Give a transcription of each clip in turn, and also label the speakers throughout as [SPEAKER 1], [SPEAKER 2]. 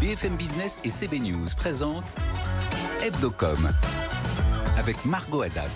[SPEAKER 1] BFM Business et CB News présentent Hebdocom avec Margot Haddad.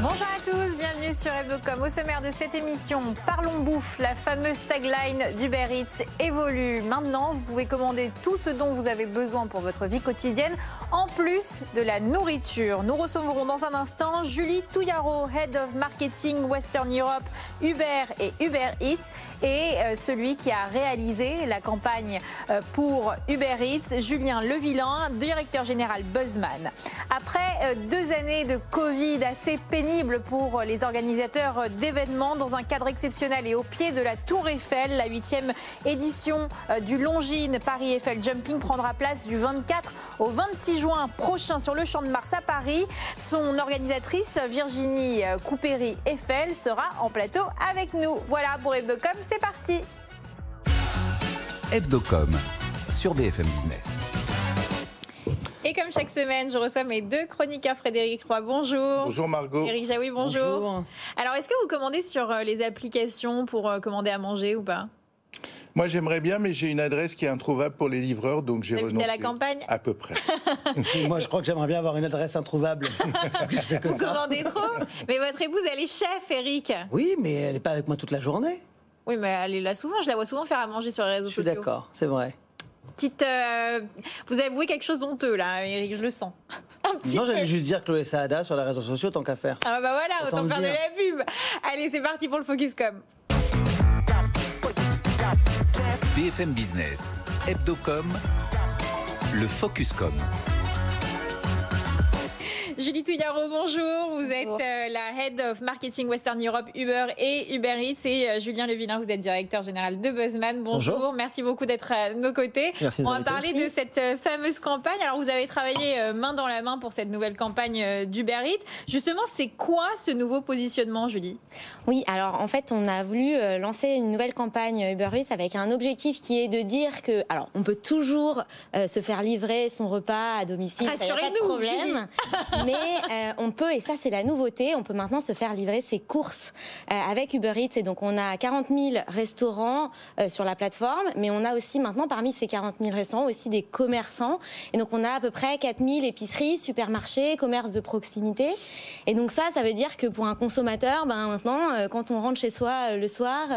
[SPEAKER 2] Bonjour à tous, bienvenue sur Hebdocom. Au sommaire de cette émission, parlons bouffe. La fameuse tagline d'Uber Eats évolue. Maintenant, vous pouvez commander tout ce dont vous avez besoin pour votre vie quotidienne, en plus de la nourriture. Nous recevrons dans un instant Julie Touillaro, Head of Marketing Western Europe, Uber et Uber Eats et euh, celui qui a réalisé la campagne euh, pour Uber Eats, Julien Levillain, directeur général Buzzman. Après euh, deux années de Covid assez pour les organisateurs d'événements dans un cadre exceptionnel et au pied de la Tour Eiffel, la huitième édition du Longines Paris Eiffel Jumping prendra place du 24 au 26 juin prochain sur le Champ de Mars à Paris. Son organisatrice Virginie Coupéry Eiffel sera en plateau avec nous. Voilà pour Hebdocom, c'est parti
[SPEAKER 1] Hebdocom sur BFM Business.
[SPEAKER 2] Et comme chaque semaine, je reçois mes deux chroniqueurs, Frédéric Roy, bonjour.
[SPEAKER 3] Bonjour Margot.
[SPEAKER 2] Eric Jaoui, bonjour. Alors, est-ce que vous commandez sur euh, les applications pour euh, commander à manger ou pas?
[SPEAKER 3] Moi, j'aimerais bien, mais j'ai une adresse qui est introuvable pour les livreurs, donc j'ai renoncé.
[SPEAKER 2] à la campagne?
[SPEAKER 3] À peu près.
[SPEAKER 4] Moi, je crois que j'aimerais bien avoir une adresse introuvable.
[SPEAKER 2] vous commandez trop? Mais votre épouse, elle est chef, Eric.
[SPEAKER 4] Oui, mais elle n'est pas avec moi toute la journée.
[SPEAKER 2] Oui, mais elle est là souvent. Je la vois souvent faire à manger sur les réseaux sociaux.
[SPEAKER 4] Je suis d'accord, c'est vrai.
[SPEAKER 2] Petite, euh, vous avez voué quelque chose d'honteux là, Eric, je le sens.
[SPEAKER 4] non, j'allais juste dire Chloé Saada sur les réseaux sociaux, tant qu'à faire.
[SPEAKER 2] Ah bah voilà, autant, faire de la pub. Allez, c'est parti pour le Focuscom.
[SPEAKER 1] BFM Business, Hebdocom, le Focuscom.
[SPEAKER 2] Julie Touillaro, bonjour. Vous êtes euh, la Head of Marketing Western Europe Uber et Uber Eats. Et euh, Julien Levillain, vous êtes directeur général de Buzzman. Bonjour. Merci beaucoup d'être à nos côtés.
[SPEAKER 4] Merci
[SPEAKER 2] On va parler de cette euh, fameuse campagne. Alors, vous avez travaillé main dans la main pour cette nouvelle campagne d'Uber Eats. Justement, c'est quoi ce nouveau positionnement, Julie?
[SPEAKER 5] Oui, alors en fait, on a voulu lancer une nouvelle campagne Uber Eats avec un objectif qui est de dire que, alors, on peut toujours se faire livrer son repas à domicile.
[SPEAKER 2] Rassurez-nous,
[SPEAKER 5] problème. mais euh, on peut, et ça c'est la nouveauté, on peut maintenant se faire livrer ses courses euh, avec Uber Eats. Et donc on a 40 000 restaurants euh, sur la plateforme, mais on a aussi maintenant parmi ces 40 000 restaurants aussi des commerçants. Et donc on a à peu près 4 000 épiceries, supermarchés, commerces de proximité. Et donc ça, ça veut dire que pour un consommateur, ben maintenant, quand on rentre chez soi le soir,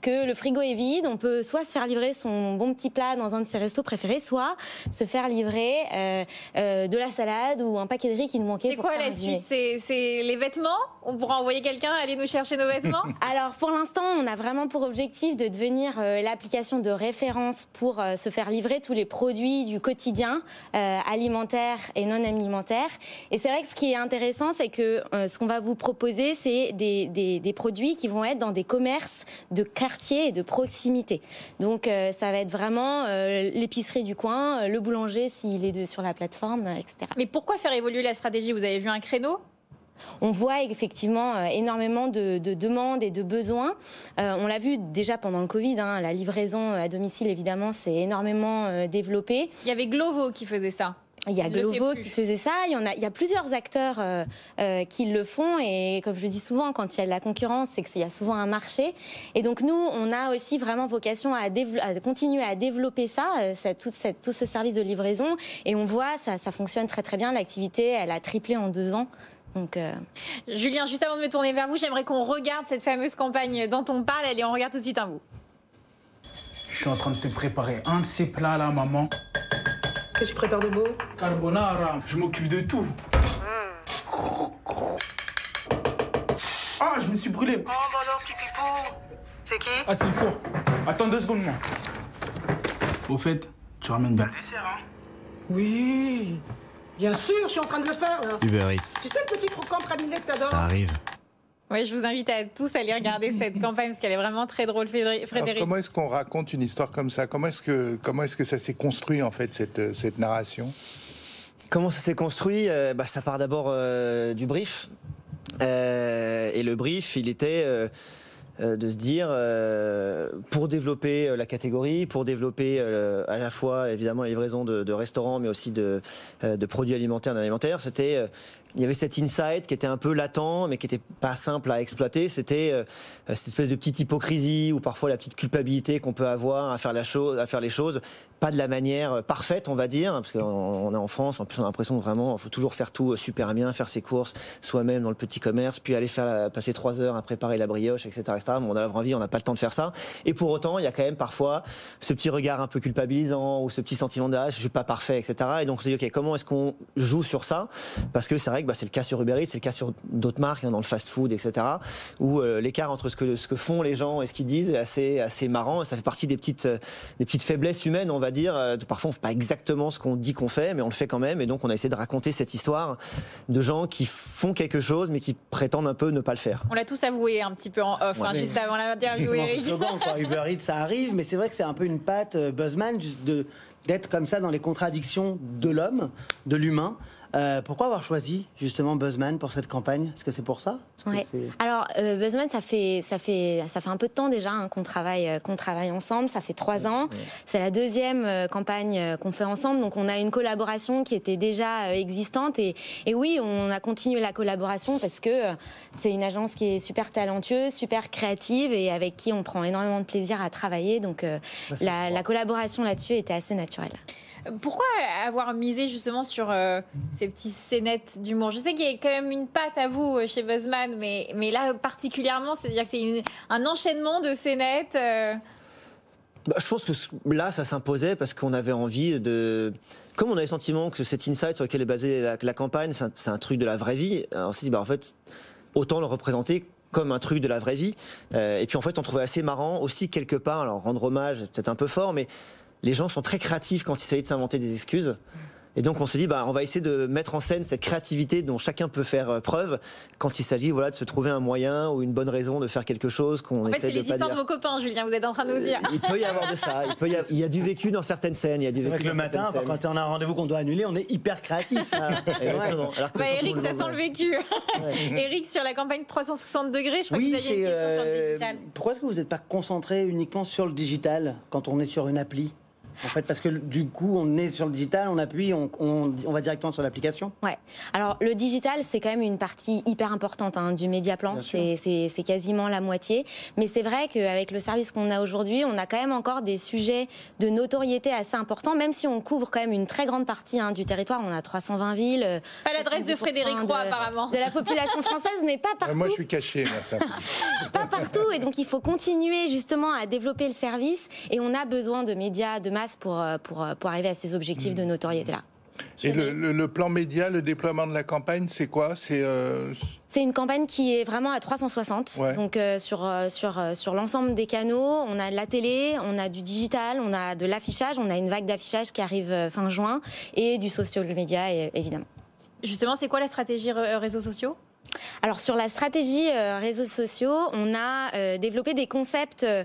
[SPEAKER 5] que le frigo est vide, on peut soit se faire livrer son bon petit plat dans un de ses restos préférés, soit se faire livrer de la salade ou un paquet de riz qui nous c'est
[SPEAKER 2] quoi la suite C'est les vêtements On pourra envoyer quelqu'un aller nous chercher nos vêtements
[SPEAKER 5] Alors pour l'instant, on a vraiment pour objectif de devenir euh, l'application de référence pour euh, se faire livrer tous les produits du quotidien, euh, alimentaires et non alimentaires. Et c'est vrai que ce qui est intéressant, c'est que ce qu'on va vous proposer, c'est des, des, produits qui vont être dans des commerces de quartier et de proximité. Donc ça va être vraiment l'épicerie du coin, le boulanger s'il est de, sur la plateforme, etc.
[SPEAKER 2] Mais pourquoi faire évoluer la stratégie vous avez vu un créneau?
[SPEAKER 5] On voit effectivement euh, énormément de, demandes et de besoins. Euh, on l'a vu déjà pendant le Covid, hein, la livraison à domicile évidemment s'est énormément euh, développée.
[SPEAKER 2] Il y avait Glovo qui faisait ça.
[SPEAKER 5] Il y a Glovo qui faisait ça. Il y, en a, il y a plusieurs acteurs euh, euh, qui le font. Et comme je dis souvent, quand il y a de la concurrence, c'est qu'il y a souvent un marché. Et donc nous, on a aussi vraiment vocation à, à continuer à développer ça, euh, tout, cette, tout, ce service de livraison. Et on voit, ça, ça fonctionne très très bien. L'activité, elle a triplé en deux ans. Donc, euh...
[SPEAKER 2] Julien, juste avant de me tourner vers vous, j'aimerais qu'on regarde cette fameuse campagne dont on parle. Allez, on regarde tout de suite un bout.
[SPEAKER 6] Je suis en train de te préparer un de ces plats là, maman.
[SPEAKER 7] Qu'est-ce que tu prépares de beau
[SPEAKER 6] Carbonara, je m'occupe de tout. Ah, je me suis brûlé.
[SPEAKER 7] Oh, bah alors, petit pipou. C'est qui
[SPEAKER 6] Ah, c'est le four. Attends deux secondes, moi. Au fait, tu ramènes bien.
[SPEAKER 7] Hein oui. Bien sûr, je suis en train de le faire, là.
[SPEAKER 8] Uber Eats.
[SPEAKER 7] Tu sais le petit croquant praliné que t'adores
[SPEAKER 8] Ça arrive.
[SPEAKER 2] Oui, je vous invite à tous à aller regarder cette campagne parce qu'elle est vraiment très drôle, Frédéric.
[SPEAKER 3] comment est-ce qu'on raconte une histoire comme ça? Comment est-ce que comment est-ce que ça s'est construit en fait cette cette narration?
[SPEAKER 8] Comment ça s'est construit? Euh, bah, ça part d'abord euh, du brief. Euh, et le brief, il était euh, de se dire, euh, pour développer euh, la catégorie, pour développer euh, à la fois évidemment la livraison de, de restaurants, mais aussi de, euh, de produits alimentaires, d'alimentaire, c'était euh, il y avait cet insight qui était un peu latent, mais qui était pas simple à exploiter. C'était euh, cette espèce de petite hypocrisie ou parfois la petite culpabilité qu'on peut avoir à faire la à faire les choses, pas de la manière parfaite, on va dire, parce qu'on on est en France. En plus, on a l'impression que vraiment, faut toujours faire tout super bien, faire ses courses soi-même dans le petit commerce, puis aller faire passer trois heures à préparer la brioche, etc., etc. Bon, on a la vraie vie, on n'a pas le temps de faire ça. Et pour autant, il y a quand même parfois ce petit regard un peu culpabilisant ou ce petit sentiment de ah, je suis pas parfait, etc. Et donc on se dit ok, comment est-ce qu'on joue sur ça? Parce que c'est vrai que bah, c'est le cas sur Uber Eats, c'est le cas sur d'autres marques hein, dans le fast-food, etc. Où euh, l'écart entre ce que ce que font les gens et ce qu'ils disent est assez assez marrant. Ça fait partie des petites euh, des petites faiblesses humaines, on va dire. Euh, Parfois, on fait pas exactement ce qu'on dit qu'on fait, mais on le fait quand même. Et donc, on a essayé de raconter cette histoire de gens qui font quelque chose, mais qui prétendent un peu ne pas le faire.
[SPEAKER 2] On l'a tous avoué un petit peu en off, hein,
[SPEAKER 4] Ouais.
[SPEAKER 2] juste avant l'interview,
[SPEAKER 4] slogan, quoi. Uber Eats, ça arrive, mais c'est vrai que c'est un peu une patte euh, Buzzman de d'être comme ça dans les contradictions de l'homme, de l'humain. Euh, pourquoi avoir choisi justement Buzzman pour cette campagne? Est-ce que c'est pour ça?
[SPEAKER 5] Ouais. Alors, euh, Buzzman, ça fait, ça, fait, ça fait un peu de temps déjà hein, qu'on travaille, euh, qu'on travaille ensemble. Ça fait trois ans. C'est la deuxième campagne qu'on fait ensemble. Donc, on a une collaboration qui était déjà existante. Et, et oui, on a continué la collaboration parce que c'est une agence qui est super talentueuse, super créative et avec qui on prend énormément de plaisir à travailler. Donc,
[SPEAKER 4] Bah,
[SPEAKER 5] la collaboration là-dessus était assez naturelle.
[SPEAKER 2] Pourquoi avoir misé justement sur euh, ces petits scénettes d'humour? Je sais qu'il y a quand même une patte à vous euh, chez Buzzman, mais, là particulièrement, c'est-à-dire que c'est un enchaînement de scénettes. euh,
[SPEAKER 8] Bah, je pense que là, ça s'imposait parce qu'on avait envie de. Comme on avait le sentiment que cet insight sur lequel est basée la, campagne, c'est un, truc de la vraie vie, alors on s'est dit, bah, en fait, autant le représenter comme un truc de la vraie vie. Euh, et puis, en fait, on trouvait assez marrant aussi, quelque part, alors rendre hommage, peut-être un peu fort, mais les gens sont très créatifs quand il s'agit de s'inventer des excuses. Et donc on s'est dit, bah, on va essayer de mettre en scène cette créativité dont chacun peut faire euh, preuve quand il s'agit voilà, de se trouver un moyen ou une bonne raison de faire quelque chose qu'on
[SPEAKER 2] fait,
[SPEAKER 8] essaie
[SPEAKER 2] c'est
[SPEAKER 8] de
[SPEAKER 2] les
[SPEAKER 8] pas
[SPEAKER 2] histoires
[SPEAKER 8] dire.
[SPEAKER 2] de vos copains, Julien, vous êtes en train de nous dire.
[SPEAKER 8] Il peut y avoir de ça. Il, peut y avoir- il y a du vécu dans certaines scènes. Il y a du
[SPEAKER 4] C'est vrai que le matin,
[SPEAKER 8] scènes.
[SPEAKER 4] quand on a un rendez-vous qu'on doit annuler, on est hyper créatif.
[SPEAKER 8] Exactement. Alors que
[SPEAKER 2] Bah, Eric, ça sent le vécu.
[SPEAKER 8] Ouais.
[SPEAKER 2] Eric, sur la campagne 360 degrés, je crois que
[SPEAKER 4] Oui,
[SPEAKER 2] vous aviez
[SPEAKER 4] c'est.
[SPEAKER 2] une question sur le
[SPEAKER 4] euh,
[SPEAKER 2] digital.
[SPEAKER 4] pourquoi est-ce que vous n'êtes pas concentré uniquement sur le digital quand on est sur une appli? En fait, parce que du coup, on est sur le digital, on appuie, on, on, on va directement sur l'application.
[SPEAKER 5] Ouais. Alors le digital, c'est quand même une partie hyper importante hein, du média plan. C'est- quasiment la moitié. Mais c'est vrai qu'avec le service qu'on a aujourd'hui, on a quand même encore des sujets de notoriété assez importants, même si on couvre quand même une très grande partie hein, du territoire. On a 320 villes. euh,
[SPEAKER 2] Pas l'adresse de
[SPEAKER 5] 70%
[SPEAKER 2] Frédéric Roy,
[SPEAKER 5] de-
[SPEAKER 2] apparemment.
[SPEAKER 5] De la population française n'est pas
[SPEAKER 3] Euh,
[SPEAKER 5] partout
[SPEAKER 3] Moi, je suis caché,
[SPEAKER 5] pas partout et donc il faut continuer justement à développer le service et on a besoin de médias de masse pour, euh, pour, euh, pour arriver à ces objectifs de notoriété là.
[SPEAKER 3] Et le, le- le plan média, le déploiement de la campagne, c'est quoi? C'est euh,
[SPEAKER 5] C'est une campagne qui est vraiment à 360,
[SPEAKER 3] Ouais.
[SPEAKER 5] donc euh, sur sur sur l'ensemble des canaux. On a de la télé, on a du digital, on a de l'affichage, on a une vague d'affichage qui arrive fin juin et du social media évidemment.
[SPEAKER 2] Justement, c'est quoi la stratégie réseaux sociaux?
[SPEAKER 5] Alors sur la stratégie euh, réseaux sociaux, on a euh, développé des concepts euh,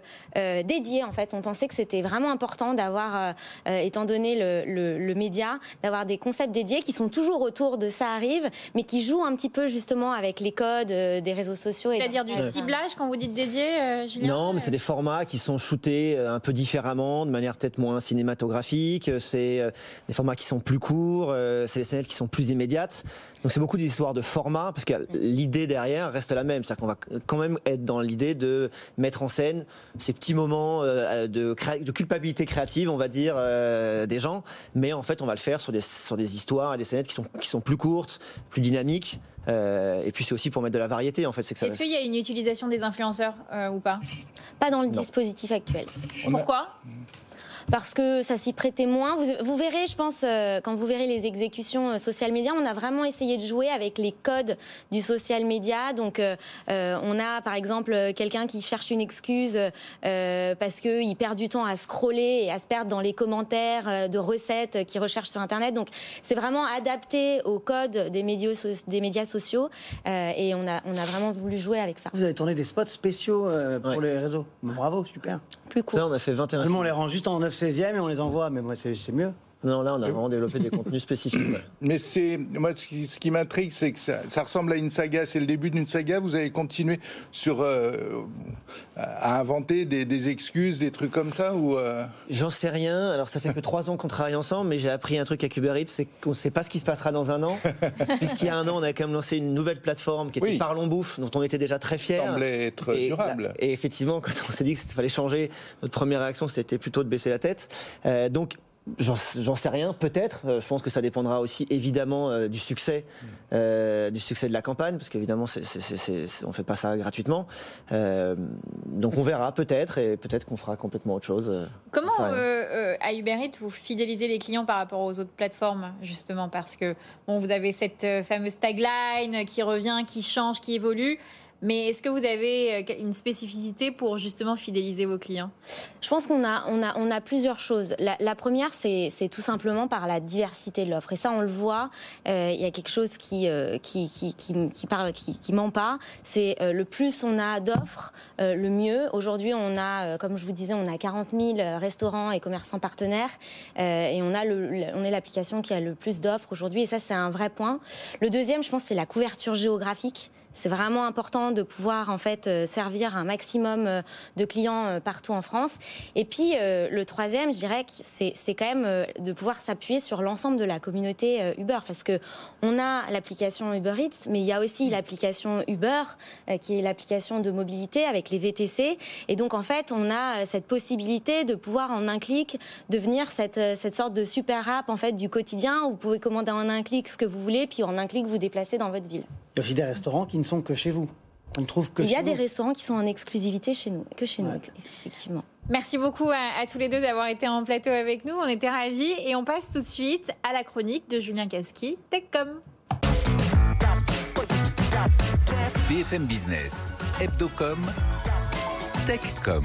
[SPEAKER 5] dédiés. En fait, on pensait que c'était vraiment important d'avoir, étant donné le, le- le média, d'avoir des concepts dédiés qui sont toujours autour de ça arrive, mais qui jouent un petit peu justement avec les codes euh, des réseaux sociaux. et
[SPEAKER 2] C'est-à-dire du
[SPEAKER 5] Ouais.
[SPEAKER 2] ciblage quand vous dites dédié, euh, Julien
[SPEAKER 8] Non, mais c'est des formats qui sont shootés un peu différemment, de manière peut-être moins cinématographique. C'est euh, des formats qui sont plus courts, euh, c'est des scénettes qui sont plus immédiates. Donc c'est beaucoup d'histoires de format, parce que l'idée derrière reste la même. C'est-à-dire qu'on va quand même être dans l'idée de mettre en scène ces petits moments euh, de, culpabilité créative, on va dire, euh, des gens. Mais en fait, on va le faire sur des, sur des histoires et des scénettes qui sont, qui sont plus courtes, plus dynamiques. Euh, et puis c'est aussi pour mettre de la variété, en fait. C'est que ça
[SPEAKER 2] Est-ce qu'il y a une utilisation des influenceurs euh, ou pas?
[SPEAKER 5] Pas dans le
[SPEAKER 8] Non.
[SPEAKER 5] dispositif actuel.
[SPEAKER 3] on a-
[SPEAKER 2] Pourquoi?
[SPEAKER 5] Parce que ça s'y prêtait moins. Vous, vous verrez, je pense, euh, quand vous verrez les exécutions euh, social media, on a vraiment essayé de jouer avec les codes du social media. Donc, euh, on a par exemple quelqu'un qui cherche une excuse euh, parce qu'il perd du temps à scroller et à se perdre dans les commentaires euh, de recettes qu'il recherche sur Internet. Donc, c'est vraiment adapté aux codes des médias, so- des médias sociaux euh, et on a, on a vraiment voulu jouer avec ça.
[SPEAKER 4] Vous avez tourné des spots spéciaux euh, pour
[SPEAKER 8] Ouais.
[SPEAKER 4] les réseaux. Bravo, super.
[SPEAKER 5] Plus court.
[SPEAKER 8] Ça, on a fait 21
[SPEAKER 4] Vraiment, on les rend juste en 9 16e et on les envoie, mais moi, c'est mieux.
[SPEAKER 8] Non, là, on a vraiment développé des contenus spécifiques. ouais.
[SPEAKER 3] Mais c'est moi ce qui, ce qui m'intrigue, c'est que ça, ça ressemble à une saga. C'est le début d'une saga. Vous avez continué sur euh, à inventer des, des excuses, des trucs comme ça ou euh,
[SPEAKER 8] J'en sais rien. Alors, ça fait que trois ans qu'on travaille ensemble, mais j'ai appris un truc à Uber Eats, c'est qu'on ne sait pas ce qui se passera dans un an. Puisqu'il y a un an, on a quand même lancé une nouvelle plateforme qui était
[SPEAKER 3] Oui.
[SPEAKER 8] Parlons Bouffe, dont on était déjà très fiers.
[SPEAKER 3] semblait être
[SPEAKER 8] Et,
[SPEAKER 3] durable.
[SPEAKER 8] et effectivement, quand on s'est dit qu'il fallait changer, notre première réaction, c'était plutôt de baisser la tête. Euh, donc, J'en sais rien, peut-être. Euh, je pense que ça dépendra aussi évidemment euh, du succès, euh, du succès de la campagne, parce qu'évidemment, on fait pas ça gratuitement. Donc on verra peut-être, et peut-être qu'on fera complètement autre chose.
[SPEAKER 2] Comment à Uber Eats vous fidélisez les clients par rapport aux autres plateformes justement? Parce que bon vous avez cette fameuse tagline qui revient, qui change, qui évolue. Mais est-ce que vous avez euh, une spécificité pour justement fidéliser vos clients?
[SPEAKER 5] Je pense qu'on a, on a, on a plusieurs choses. La, première, c'est, tout simplement par la diversité de l'offre. Et ça, on le voit. euh, Il y a quelque chose qui, euh, qui, qui, qui, qui ment pas. C'est euh, le plus on a d'offres, le mieux. Aujourd'hui, on a, comme je vous disais, on a 40 000 restaurants et commerçants partenaires, et on a on est l'application qui a le plus d'offres aujourd'hui. Et ça, c'est un vrai point. Le deuxième, je pense, c'est la couverture géographique. C'est vraiment important de pouvoir en fait euh, servir un maximum euh, de clients euh, partout en France. Et puis le troisième, je dirais que c'est c'est quand même de pouvoir s'appuyer sur l'ensemble de la communauté Uber parce que on a l'application Uber Eats, mais il y a aussi l'application Uber qui est l'application de mobilité avec les VTC. Et donc en fait, on a cette possibilité de pouvoir en un clic devenir cette cette sorte de super app en fait du quotidien où vous pouvez commander en un clic ce que vous voulez, puis en un clic vous déplacer dans votre ville.
[SPEAKER 4] Il y a aussi des restaurants qui ne sont que chez vous. On ne trouve que
[SPEAKER 5] Il y a des
[SPEAKER 4] vous.
[SPEAKER 5] restaurants qui sont en exclusivité chez nous, que chez nous, effectivement.
[SPEAKER 2] Merci beaucoup à, à tous les deux d'avoir été en plateau avec nous. On était ravis et on passe tout de suite à la chronique de Julien Casqui, TechCom.
[SPEAKER 1] BFM Business, Hebdocom, Techcom.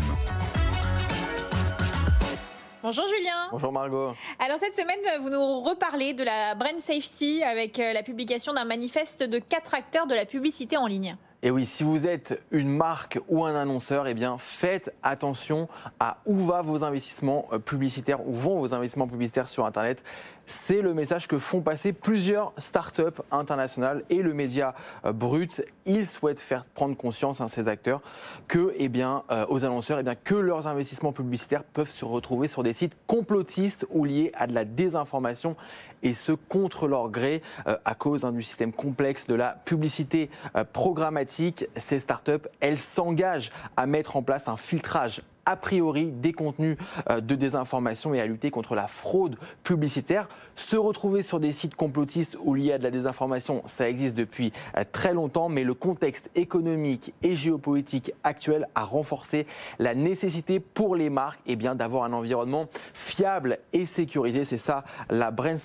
[SPEAKER 2] Bonjour Julien.
[SPEAKER 9] Bonjour Margot.
[SPEAKER 2] Alors cette semaine, vous nous reparlez de la brand safety avec euh, la publication d'un manifeste de quatre acteurs de la publicité en ligne.
[SPEAKER 9] Et oui, si vous êtes une marque ou un annonceur, eh bien faites attention à où va vos investissements euh, publicitaires, où vont vos investissements publicitaires sur Internet. C'est le message que font passer plusieurs startups internationales et le média euh, brut. Ils souhaitent faire prendre conscience à ces acteurs que, eh bien, euh, aux annonceurs, eh bien, que leurs investissements publicitaires peuvent se retrouver sur des sites complotistes ou liés à de la désinformation et ce contre leur gré euh, à cause hein, du système complexe de la publicité euh, programmatique. Ces startups, elles s'engagent à mettre en place un filtrage a priori des contenus euh, de désinformation et à lutter contre la fraude publicitaire. Se retrouver sur des sites complotistes ou liés à de la désinformation, ça existe depuis euh, très longtemps, mais le contexte économique et géopolitique actuel a renforcé la nécessité pour les marques eh bien, d'avoir un environnement fiable et sécurisé. C'est ça la brand,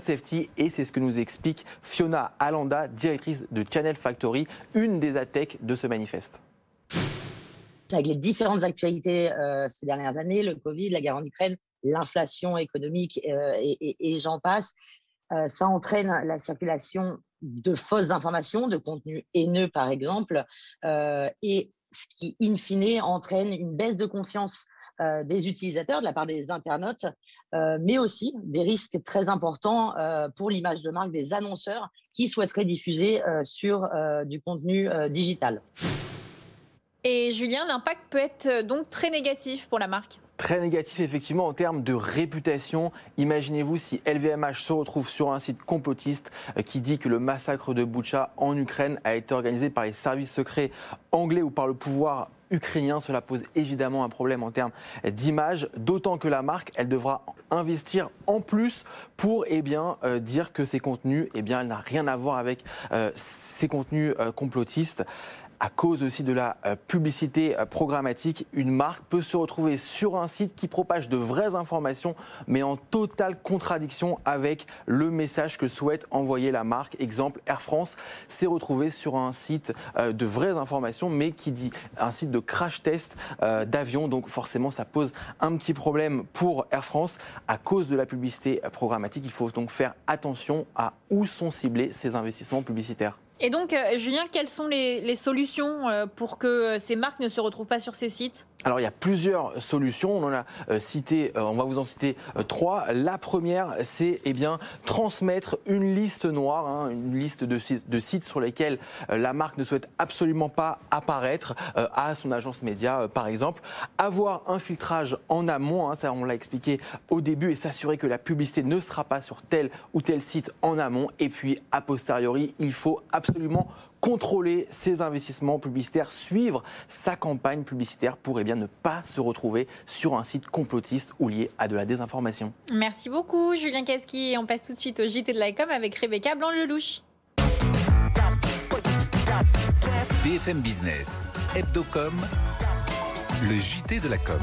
[SPEAKER 9] safety et c'est ce que nous explique Fiona Alanda, directrice de Channel Factory, une des ATEC de ce manifeste.
[SPEAKER 10] Avec les différentes actualités euh, ces dernières années, le Covid, la guerre en Ukraine, l'inflation économique euh, et, j'en passe, euh, ça entraîne la circulation de fausses informations, de contenus haineux par exemple, et ce qui, in fine, entraîne une baisse de confiance des utilisateurs, de la part des internautes, mais aussi des risques très importants pour l'image de marque des annonceurs qui souhaiteraient diffuser sur du contenu digital.
[SPEAKER 2] Et Julien, l'impact peut être euh, donc très négatif pour la marque.
[SPEAKER 9] Très négatif effectivement en termes de réputation. Imaginez-vous si LVMH se retrouve sur un site complotiste euh, qui dit que le massacre de Boucha en Ukraine a été organisé par les services secrets anglais ou par le pouvoir ukrainien. Cela pose évidemment un problème en termes d'image, d'autant que la marque, elle devra investir en plus pour eh euh, dire que ces contenus, eh bien, elle n'a rien à voir avec ces contenus complotistes. À cause aussi de la euh, publicité euh, programmatique, une marque peut se retrouver sur un site qui propage de vraies informations, mais en totale contradiction avec le message que souhaite envoyer la marque. Exemple, Air France s'est retrouvé sur un site euh, de vraies informations, mais qui dit un site de crash test d'avion. Donc forcément, ça pose un petit problème pour Air France à cause de la publicité programmatique. Il faut donc faire attention à où sont ciblés ces investissements publicitaires.
[SPEAKER 2] Et donc, euh, Julien, quelles sont les, solutions euh, pour que euh, ces marques ne se retrouvent pas sur ces sites?
[SPEAKER 9] Alors il y a plusieurs solutions, on en a euh, cité, euh, on va vous en citer euh, trois. La première, c'est eh bien transmettre une liste noire, hein, une liste de, sites sur lesquels la marque ne souhaite absolument pas apparaître à son agence média, par exemple. Avoir un filtrage en amont, hein, ça on l'a expliqué au début, et s'assurer que la publicité ne sera pas sur tel ou tel site en amont. Et puis a posteriori, il faut absolument contrôler ses investissements publicitaires, suivre sa campagne publicitaire pour eh bien, ne pas se retrouver sur un site complotiste ou lié à de la désinformation.
[SPEAKER 2] Merci beaucoup Julien Kaski. On passe tout de suite au JT de l'ICOM avec Rebecca Blanc-Lelouch.
[SPEAKER 1] BFM Business, Hebdocom, le JT de la com.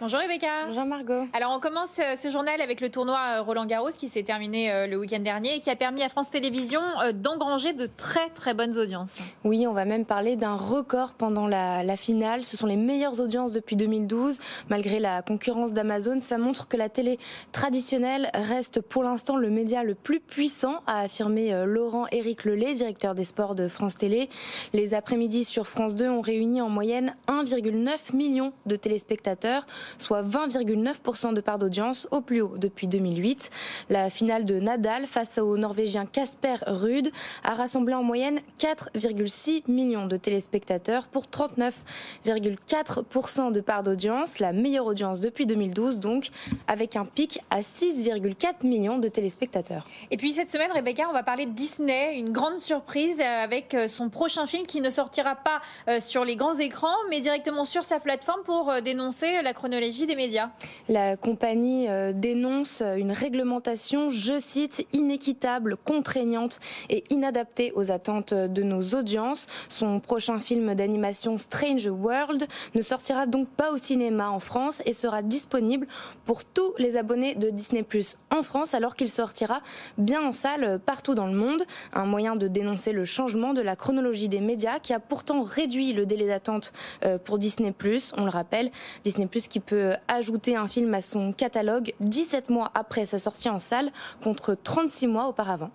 [SPEAKER 2] Bonjour Rebecca.
[SPEAKER 11] Bonjour Margot.
[SPEAKER 2] Alors on commence euh, ce journal avec le tournoi euh, Roland Garros qui s'est terminé euh, le week-end dernier et qui a permis à France Télévisions d'engranger de très très bonnes audiences.
[SPEAKER 11] Oui, on va même parler d'un record pendant la, la, finale. Ce sont les meilleures audiences depuis 2012. Malgré la concurrence d'Amazon, ça montre que la télé traditionnelle reste pour l'instant le média le plus puissant, a affirmé Laurent-Éric Lelay, directeur des sports de France Télé. Les après-midi sur France 2 ont réuni en moyenne 1,9 million de téléspectateurs soit 20,9% de part d'audience au plus haut depuis 2008. La finale de Nadal face au Norvégien Casper Ruud a rassemblé en moyenne 4,6 millions de téléspectateurs pour 39,4% de part d'audience, la meilleure audience depuis 2012 donc, avec un pic à 6,4 millions de téléspectateurs.
[SPEAKER 2] Et puis cette semaine, Rebecca, on va parler de Disney, une grande surprise avec euh, son prochain film qui ne sortira pas euh, sur les grands écrans, mais directement sur sa plateforme pour euh, dénoncer la chronologie des médias.
[SPEAKER 11] La compagnie euh, dénonce une réglementation, je cite, inéquitable, contraignante et inadaptée aux attentes de nos audiences. Son prochain film d'animation Strange World ne sortira donc pas au cinéma en France et sera disponible pour tous les abonnés de Disney Plus en France alors qu'il sortira bien en salle partout dans le monde. Un moyen de dénoncer le changement de la chronologie des médias qui a pourtant réduit le délai d'attente euh, pour Disney Plus. On le rappelle, Disney Plus qui peut ajouter un film à son catalogue 17 mois après sa sortie en salle contre 36 mois auparavant.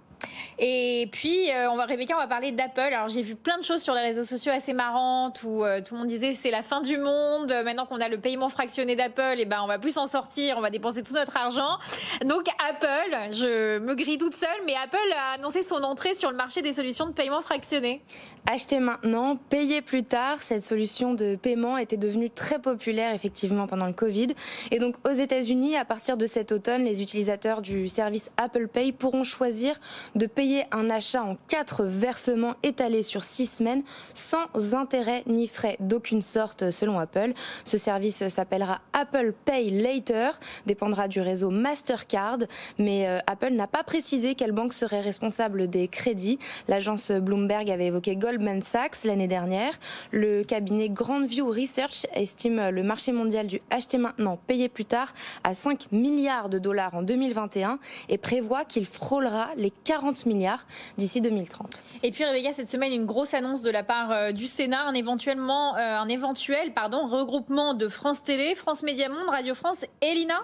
[SPEAKER 2] Et puis, euh, on va, Rebecca, on va parler d'Apple. Alors, j'ai vu plein de choses sur les réseaux sociaux assez marrantes où euh, tout le monde disait c'est la fin du monde. Maintenant qu'on a le paiement fractionné d'Apple, et eh ben, on va plus s'en sortir. On va dépenser tout notre argent. Donc, Apple, je me grille toute seule, mais Apple a annoncé son entrée sur le marché des solutions de paiement fractionné.
[SPEAKER 11] Acheter maintenant, payer plus tard. Cette solution de paiement était devenue très populaire, effectivement, pendant le Covid. Et donc, aux États-Unis, à partir de cet automne, les utilisateurs du service Apple Pay pourront choisir de payer un achat en quatre versements étalés sur six semaines sans intérêt ni frais d'aucune sorte selon Apple. Ce service s'appellera Apple Pay Later, dépendra du réseau Mastercard, mais euh, Apple n'a pas précisé quelle banque serait responsable des crédits. L'agence Bloomberg avait évoqué Goldman Sachs l'année dernière. Le cabinet Grandview Research estime le marché mondial du acheter maintenant, payer plus tard à 5 milliards de dollars en 2021 et prévoit qu'il frôlera les 40 milliards d'ici 2030.
[SPEAKER 2] Et puis Rebecca, cette semaine, une grosse annonce de la part euh, du Sénat, un, euh, un éventuel pardon, regroupement de France Télé, France Média Monde, Radio France et l'INA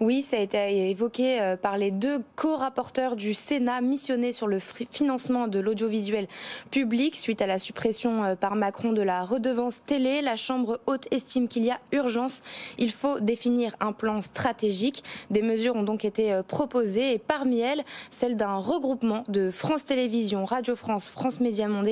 [SPEAKER 11] oui, ça a été évoqué euh, par les deux co-rapporteurs du Sénat missionnés sur le financement de l'audiovisuel public suite à la suppression euh, par Macron de la redevance télé. La Chambre haute estime qu'il y a urgence. Il faut définir un plan stratégique. Des mesures ont donc été euh, proposées et parmi elles, celle d'un regroupement de France Télévisions, Radio France, France Média Monde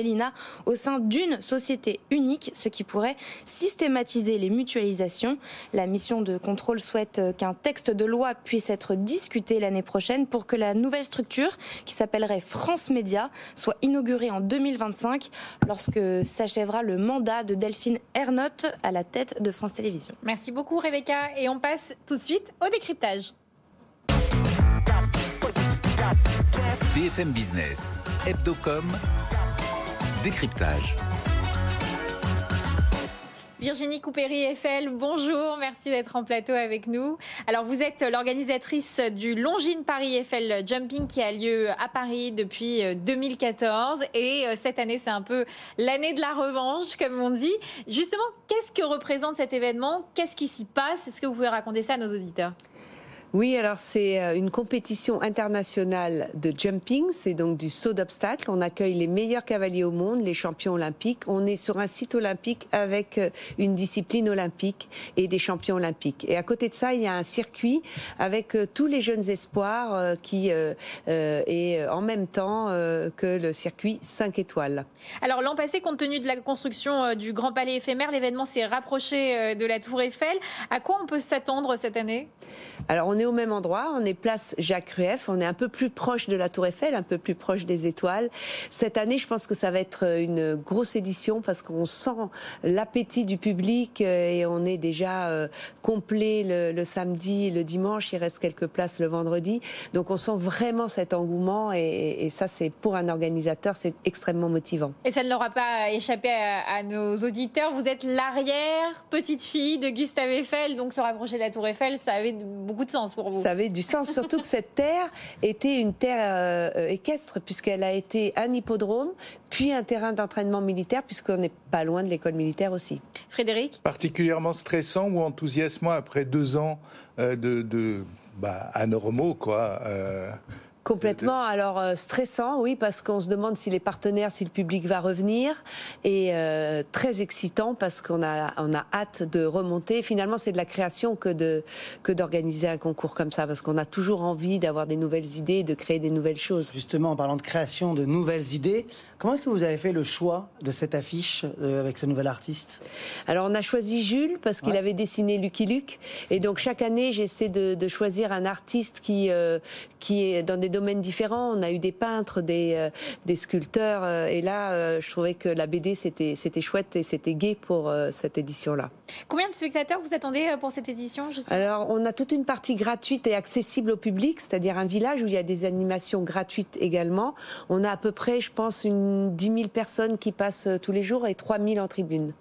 [SPEAKER 11] au sein d'une société unique, ce qui pourrait systématiser les mutualisations. La mission de contrôle souhaite qu'un texte texte de loi puisse être discuté l'année prochaine pour que la nouvelle structure, qui s'appellerait France Média, soit inaugurée en 2025 lorsque s'achèvera le mandat de Delphine Ernotte à la tête de France Télévisions.
[SPEAKER 2] Merci beaucoup Rebecca et on passe tout de suite au décryptage.
[SPEAKER 1] BFM Business, Hebdocom, décryptage.
[SPEAKER 2] Virginie Coupéry Eiffel, bonjour, merci d'être en plateau avec nous. Alors vous êtes l'organisatrice du Longines Paris Eiffel Jumping qui a lieu à Paris depuis 2014 euh, et euh, cette année c'est un peu l'année de la revanche comme on dit. Justement, qu'est-ce que représente cet événement? Qu'est-ce qui s'y passe? Est-ce que vous pouvez raconter ça à nos auditeurs?
[SPEAKER 12] Oui, alors c'est euh, une compétition internationale de jumping, c'est donc du saut d'obstacle. On accueille les meilleurs cavaliers au monde, les champions olympiques. On est sur un site olympique avec euh, une discipline olympique et des champions olympiques. Et à côté de ça, il y a un circuit avec euh, tous les jeunes espoirs qui est en même temps que le circuit 5 étoiles.
[SPEAKER 2] Alors l'an passé, compte tenu de la construction du Grand Palais éphémère, l'événement s'est rapproché de la Tour Eiffel. À quoi on peut s'attendre cette année?
[SPEAKER 12] Alors on au même endroit, on est place Jacques Rueff, on est un peu plus proche de la Tour Eiffel, un peu plus proche des étoiles. Cette année, je pense que ça va être une grosse édition parce qu'on sent l'appétit du public euh, et on est déjà euh, complet le, samedi, le dimanche, il reste quelques places le vendredi. Donc on sent vraiment cet engouement et, ça, c'est pour un organisateur, c'est extrêmement motivant.
[SPEAKER 2] Et ça ne l'aura pas échappé à, nos auditeurs. Vous êtes l'arrière petite fille de Gustave Eiffel, donc se rapprocher de la Tour Eiffel, ça avait beaucoup de sens pour vous.
[SPEAKER 12] Ça avait du sens, surtout que cette terre était une terre euh, équestre, puisqu'elle a été un hippodrome, puis un terrain d'entraînement militaire, puisqu'on n'est pas loin de l'école militaire aussi.
[SPEAKER 2] Frédéric
[SPEAKER 3] Particulièrement stressant ou enthousiasmant après deux ans euh, de, de bah, anormaux, quoi. Euh,
[SPEAKER 12] Complètement. Alors euh, stressant, oui, parce qu'on se demande si les partenaires, si le public va revenir, et euh, très excitant parce qu'on a on a hâte de remonter. Finalement, c'est de la création que de que d'organiser un concours comme ça, parce qu'on a toujours envie d'avoir des nouvelles idées, de créer des nouvelles choses.
[SPEAKER 4] Justement, en parlant de création de nouvelles idées, comment est-ce que vous avez fait le choix de cette affiche euh, avec ce nouvel artiste?
[SPEAKER 12] Alors on a choisi Jules parce qu'il avait dessiné Lucky Luke, et donc chaque année j'essaie de, de, choisir un artiste qui qui est dans des domaines différents. On a eu des peintres, des, euh, des sculpteurs, euh, et là, euh, je trouvais que la BD c'était c'était chouette et c'était gai pour cette édition-là.
[SPEAKER 2] Combien de spectateurs vous attendez pour cette édition
[SPEAKER 12] Alors, on a toute une partie gratuite et accessible au public, c'est-à-dire un village où il y a des animations gratuites également. On a à peu près, je pense, une 10 000 personnes qui passent tous les jours et 3 000 en tribune.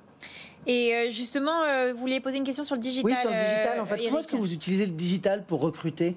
[SPEAKER 2] Et justement, vous vouliez poser une question sur le digital.
[SPEAKER 4] Oui, sur le digital. En fait, comment est-ce que vous utilisez le digital pour recruter?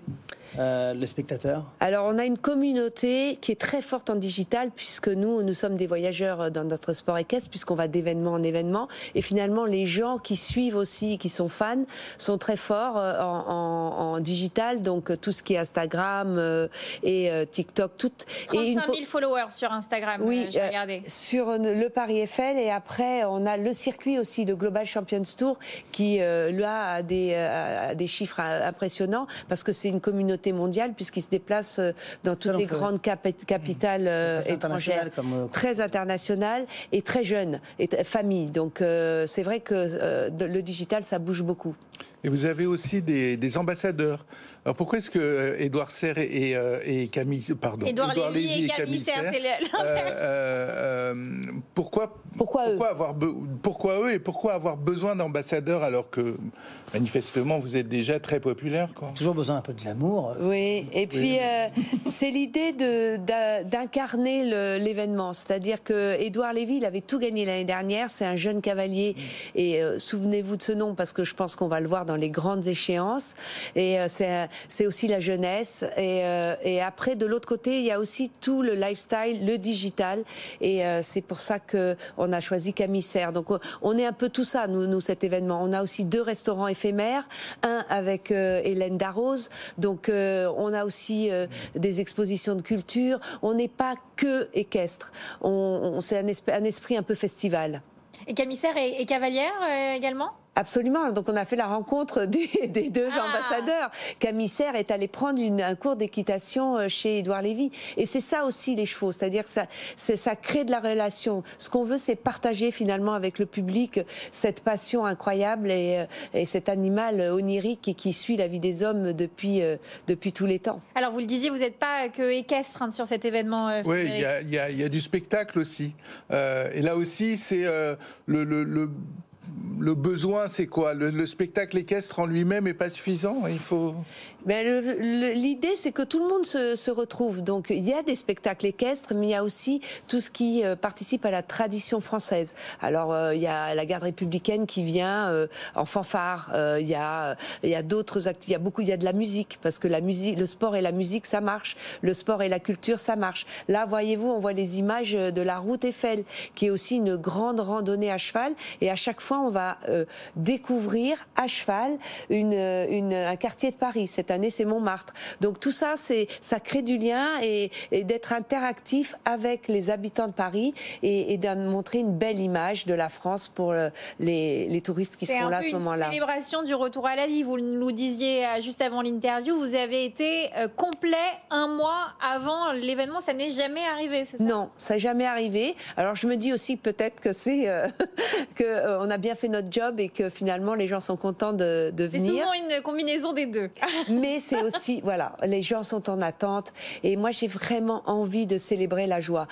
[SPEAKER 4] Euh, le spectateur
[SPEAKER 12] Alors, on a une communauté qui est très forte en digital, puisque nous, nous sommes des voyageurs dans notre sport équestre, puisqu'on va d'événement en événement. Et finalement, les gens qui suivent aussi, qui sont fans, sont très forts euh, en, digital. Donc, tout ce qui est Instagram euh, et TikTok, tout.
[SPEAKER 2] 35 000 followers sur Instagram,
[SPEAKER 12] oui, j'ai regardé. sur le Paris Eiffel. Et après, on a le circuit aussi, le Global Champions Tour, qui, là, a des, a des chiffres impressionnants, parce que c'est une communauté mondiale puisqu'il se déplace euh, dans toutes les grandes capitales euh, étrangères, euh, très internationales et très jeunes, et famille. Donc c'est vrai que le digital, ça bouge beaucoup.
[SPEAKER 3] Et vous avez aussi des, ambassadeurs. Alors pourquoi est-ce que Édouard Serre et, et, Camille, pardon,
[SPEAKER 2] Édouard, Lévy, et Camille, Serre,
[SPEAKER 3] pourquoi pourquoi, pourquoi avoir pourquoi eux et pourquoi avoir besoin d'ambassadeurs alors que manifestement vous êtes déjà très populaire quoi?
[SPEAKER 4] Toujours besoin un peu de l'amour.
[SPEAKER 12] Oui, et puis euh, c'est l'idée de d'incarner l'événement, c'est-à-dire que Édouard Lévy, il avait tout gagné l'année dernière, c'est un jeune cavalier et euh, souvenez-vous de ce nom parce que je pense qu'on va le voir dans les grandes échéances et euh, c'est c'est aussi la jeunesse et, et après de l'autre côté, il y a aussi tout le lifestyle, le digital et c'est pour ça que on a choisi Camissaire. Donc on est un peu tout ça, nous, nous cet événement. On a aussi deux restaurants éphémères, un avec euh, Hélène Darroze. Donc euh, on a aussi euh, des expositions de culture. On n'est pas que équestre. On, c'est un, un, esprit un peu festival.
[SPEAKER 2] Et Camissaire et Cavalière également?
[SPEAKER 12] Absolument. Donc on a fait la rencontre des, deux ah. ambassadeurs. Camille Serre est allé prendre un cours d'équitation euh, chez Édouard Lévy. Et c'est ça aussi les chevaux, c'est-à-dire ça, ça crée de la relation. Ce qu'on veut, c'est partager finalement avec le public cette passion incroyable et, euh, cet animal onirique qui suit la vie des hommes depuis, euh, depuis tous les temps.
[SPEAKER 2] Alors vous le disiez, vous n'êtes pas que équestre hein, sur cet événement.
[SPEAKER 3] oui, il y a, du spectacle aussi. et là aussi, c'est le, le le besoin, c'est quoi? Le, spectacle équestre en lui-même est pas suffisant. Il faut.
[SPEAKER 12] Ben L'idée, c'est que tout le monde se, se, retrouve. Donc, il y a des spectacles équestres, mais il y a aussi tout ce qui euh, participe à la tradition française. Alors, euh, il y a la garde républicaine qui vient euh, en fanfare. il y a, il y a d'autres actes. Il y a beaucoup. Il y a de la musique parce que la musique, le sport et la musique, ça marche. Le sport et la culture, ça marche. Là, voyez-vous, on voit les images de la route Eiffel, qui est aussi une grande randonnée à cheval. Et à chaque fois fois, on va euh, découvrir à cheval une, une, un quartier de Paris. Cette année, c'est Montmartre. Donc tout ça, c'est ça crée du lien et, et d'être interactif avec les habitants de Paris et, et de montrer une belle image de la France pour euh, les, les touristes qui seront là à ce moment-là.
[SPEAKER 2] C'est une célébration du retour à la vie. Vous nous disiez euh, juste avant l'interview, vous avez été euh, complet un mois avant l'événement. Ça n'est jamais arrivé, c'est ça?
[SPEAKER 12] Non, ça n'est jamais arrivé. Alors je me dis aussi peut-être que c'est euh, que euh, on a bien fait notre job et que finalement les gens sont contents de, de
[SPEAKER 2] C'est
[SPEAKER 12] venir.
[SPEAKER 2] souvent une combinaison des deux.
[SPEAKER 12] Mais c'est aussi, voilà, les gens sont en attente et moi j'ai vraiment envie de célébrer la joie.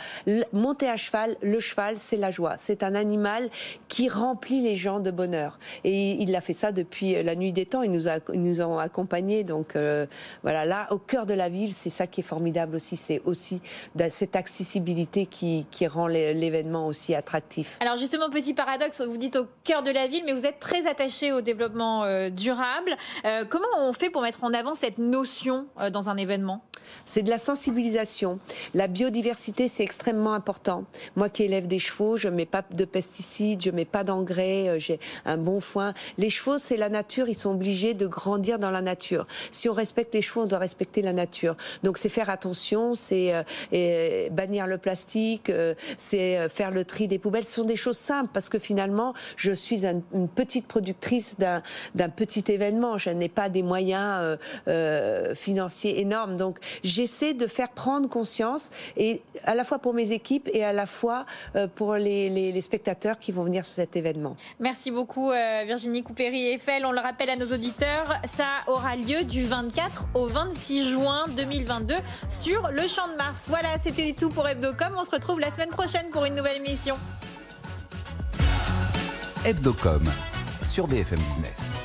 [SPEAKER 12] Monter à cheval, le cheval, c'est la joie. C'est un animal qui remplit les gens de bonheur. Et il a fait ça depuis la nuit des temps. Il nous a, ils nous ont accompagnés. Donc euh, voilà, là, au cœur de la ville, c'est ça qui est formidable aussi. C'est aussi cette accessibilité qui, qui rend l'é- l'événement aussi attractif.
[SPEAKER 2] Alors justement, petit paradoxe, vous dites au cœur de la ville, mais vous êtes très attaché au développement euh, durable. Euh, comment on fait pour mettre en avant cette notion euh, dans un événement?
[SPEAKER 12] C'est de la sensibilisation. La biodiversité, c'est extrêmement important. Moi qui élève des chevaux, je mets pas de pesticides, je mets pas d'engrais, j'ai un bon foin. Les chevaux, c'est la nature, ils sont obligés de grandir dans la nature. Si on respecte les chevaux, on doit respecter la nature. Donc c'est faire attention, c'est bannir le plastique, c'est faire le tri des poubelles. Ce sont des choses simples parce que finalement, je suis un- une petite productrice d'un petit événement. Je n'ai pas des moyens euh, euh, financiers énormes. Donc j'essaie de faire prendre conscience et à la fois pour mes équipes et à la fois euh, pour les, spectateurs qui vont venir sur cet événement.
[SPEAKER 2] Merci beaucoup Virginie Coupéry-Eiffel. On le rappelle à nos auditeurs, ça aura lieu du 24 au 26 juin 2022 sur le Champ de Mars. Voilà, c'était tout pour Hebdocom. On se retrouve la semaine prochaine pour une nouvelle émission.
[SPEAKER 1] Hebdocom sur BFM Business.